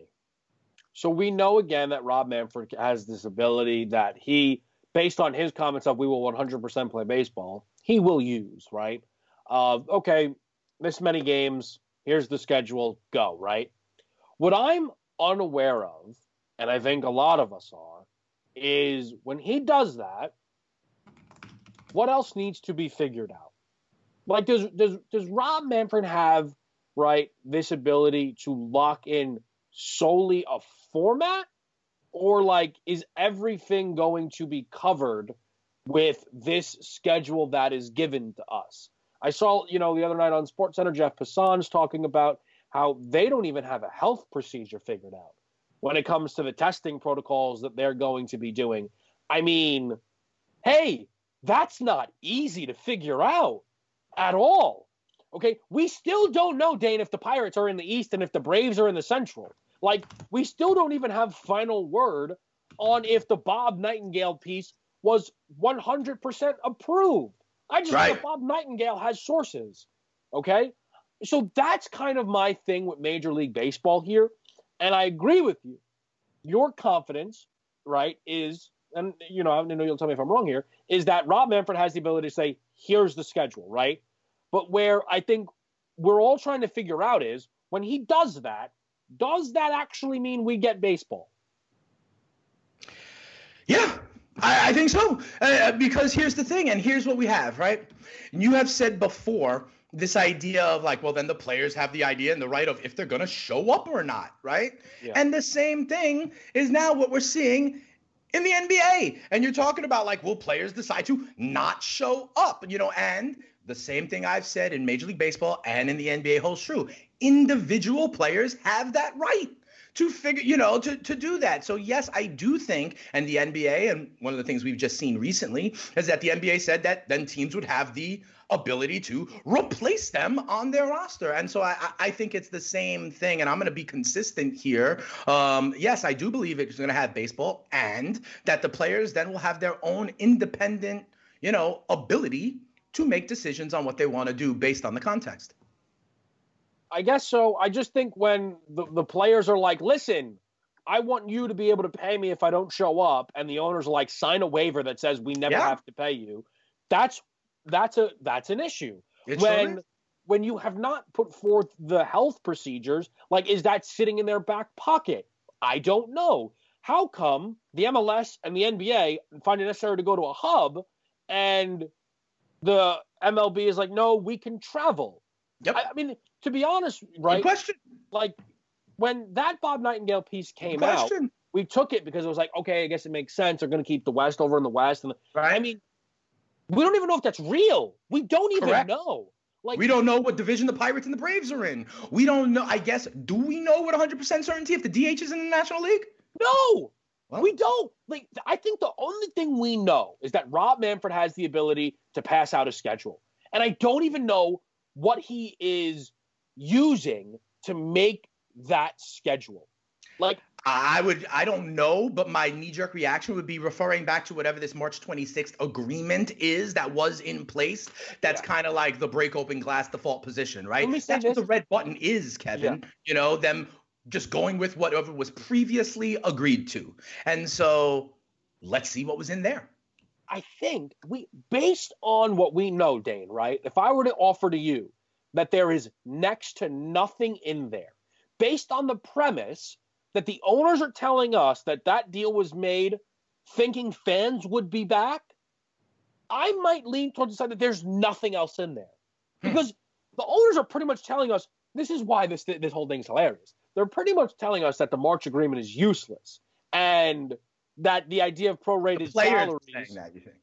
So we know again that Rob Manfred has this ability that he, based on his comments of we will 100% play baseball, he will use, right? Uh, okay, this many games, here's the schedule, go, right? What I'm unaware of, and I think a lot of us are, is when he does that, what else needs to be figured out? Like, does does does Rob Manfred have right this ability to lock in solely a format, or like is everything going to be covered with this schedule that is given to us? I saw, you know, the other night on SportsCenter, Jeff Passan's talking about how they don't even have a health procedure figured out when it comes to the testing protocols that they're going to be doing. I mean, hey, that's not easy to figure out at all. Okay, we still don't know, Dane, if the Pirates are in the East and if the Braves are in the Central. Like, we still don't even have final word on if the Bob Nightingale piece was 100% approved. I just right. know Bob Nightingale has sources. Okay. So that's kind of my thing with Major League Baseball here. And I agree with you. Your confidence, right, is, and you know, I know you'll tell me if I'm wrong here, is that Rob Manfred has the ability to say, here's the schedule, right? But where I think we're all trying to figure out is when he does that, does that actually mean we get baseball? Yeah, I, I think so. Uh, because here's the thing, and here's what we have, right? You have said before this idea of like, well, then the players have the idea and the right of if they're going to show up or not, right? Yeah. And the same thing is now what we're seeing in the NBA. And you're talking about like, will players decide to not show up, you know, and the same thing I've said in Major League Baseball and in the NBA holds true. Individual players have that right to figure, you know, to, to do that. So, yes, I do think, and the NBA, and one of the things we've just seen recently is that the NBA said that then teams would have the ability to replace them on their roster. And so I, I think it's the same thing. And I'm going to be consistent here. Um, yes, I do believe it's going to have baseball and that the players then will have their own independent, you know, ability to make decisions on what they want to do based on the context. I guess so. I just think when the, the players are like, listen, I want you to be able to pay me if I don't show up, and the owners are like, sign a waiver that says we never yeah. have to pay you. That's that's a that's an issue. It when when you have not put forth the health procedures, like is that sitting in their back pocket? I don't know. How come the MLS and the NBA find it necessary to go to a hub and the MLB is like, no, we can travel. Yep. I, I mean, to be honest, right? Good question. Like when that Bob Nightingale piece came out, we took it because it was like, okay, I guess it makes sense. They're going to keep the West over in the West, and the, right. I mean, we don't even know if that's real. We don't even Correct. know. Like we don't know what division the Pirates and the Braves are in. We don't know. I guess do we know with 100% certainty if the DH is in the National League? No. Well, we don't. Like I think the only thing we know is that Rob Manfred has the ability to pass out a schedule. And I don't even know what he is using to make that schedule. Like I would I don't know, but my knee-jerk reaction would be referring back to whatever this March 26th agreement is that was in place. That's yeah. kind of like the break open glass default position, right? That's this. what the red button is, Kevin. Yeah. You know, them just going with whatever was previously agreed to. And so let's see what was in there. I think we, based on what we know, Dane, right? If I were to offer to you that there is next to nothing in there, based on the premise that the owners are telling us that that deal was made thinking fans would be back, I might lean towards the side that there's nothing else in there. Hmm. Because the owners are pretty much telling us this is why this this whole thing's hilarious. They're pretty much telling us that the March agreement is useless and that the idea of prorated salaries. That, you think?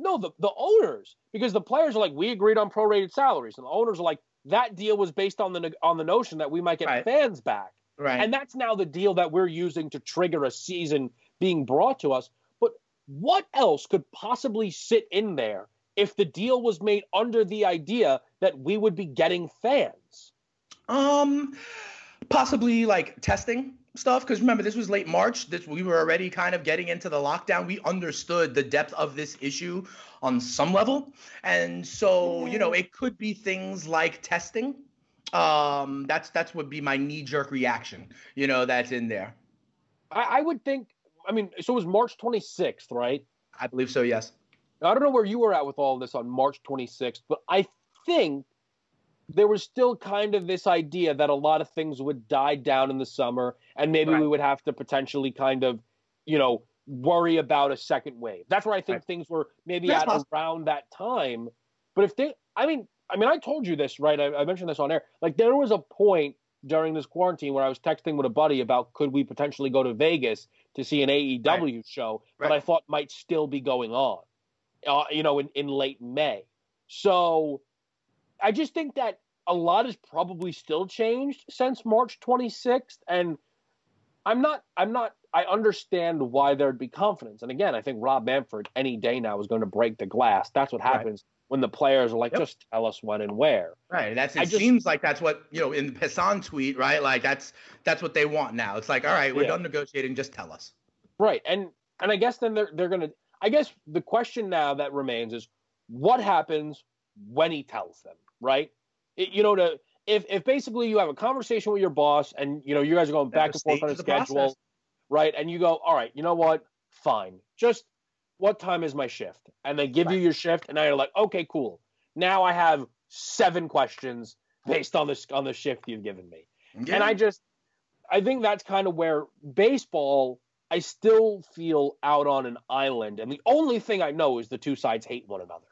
No, the, the owners, because the players are like, we agreed on prorated salaries, and the owners are like, that deal was based on the on the notion that we might get right. fans back. Right. And that's now the deal that we're using to trigger a season being brought to us. But what else could possibly sit in there if the deal was made under the idea that we would be getting fans? Um, possibly like testing stuff because remember this was late march. This we were already kind of getting into the lockdown. We understood the depth of this issue on some level. And so you know it could be things like testing. Um that's that's would be my knee-jerk reaction you know that's in there. I, I would think i mean so it was march 26th right? I believe so yes. Now, i don't know where you were at with all this on march 26th but i think there was still kind of this idea that a lot of things would die down in the summer and maybe right. we would have to potentially kind of, you know, worry about a second wave. That's where I think right. things were maybe That's at possible. around that time. But if they, I mean, I mean, I told you this, right? I, I mentioned this on air. Like there was a point during this quarantine where I was texting with a buddy about could we potentially go to Vegas to see an AEW right. show that I thought might still be going on, uh, you know, in, in late May. So I just think that a lot has probably still changed since March 26th, and I'm not. I'm not. I understand why there'd be confidence. And again, I think Rob Manfred any day now is going to break the glass. That's what happens right. when the players are like, yep. just tell us when and where. Right. And that's it. Just, seems like that's what you know in the Passan tweet, right? Like that's that's what they want now. It's like, all right, we're yeah. done negotiating. Just tell us. Right. And and I guess then they're they're gonna. I guess the question now that remains is what happens when he tells them, right? It, you know, to if if basically you have a conversation with your boss and you know you guys are going back and forth on a schedule, process. right? And you go, all right, you know what? Fine. Just what time is my shift? And they give right. you your shift, and now you're like, okay, cool. Now I have seven questions based on this on the shift you've given me. Yeah. And I just I think that's kind of where baseball I still feel out on an island. And the only thing I know is the two sides hate one another.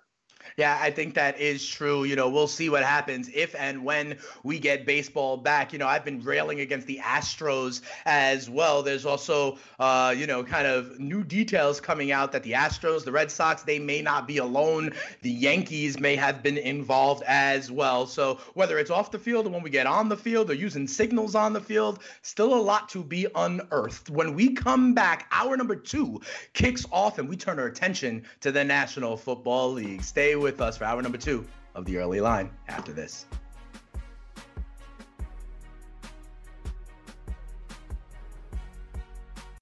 Yeah, I think that is true. You know, we'll see what happens if and when we get baseball back. You know, I've been railing against the Astros as well. There's also, uh, you know, kind of new details coming out that the Astros, the Red Sox, they may not be alone. The Yankees may have been involved as well. So whether it's off the field or when we get on the field or using signals on the field, still a lot to be unearthed. When we come back, hour number two kicks off and we turn our attention to the National Football League. Stay with us for hour number two of the early line after this.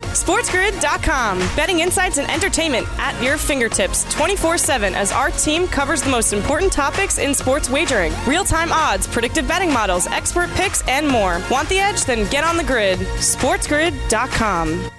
SportsGrid.com. Betting insights and entertainment at your fingertips 24 7 as our team covers the most important topics in sports wagering real time odds, predictive betting models, expert picks, and more. Want the edge? Then get on the grid. SportsGrid.com.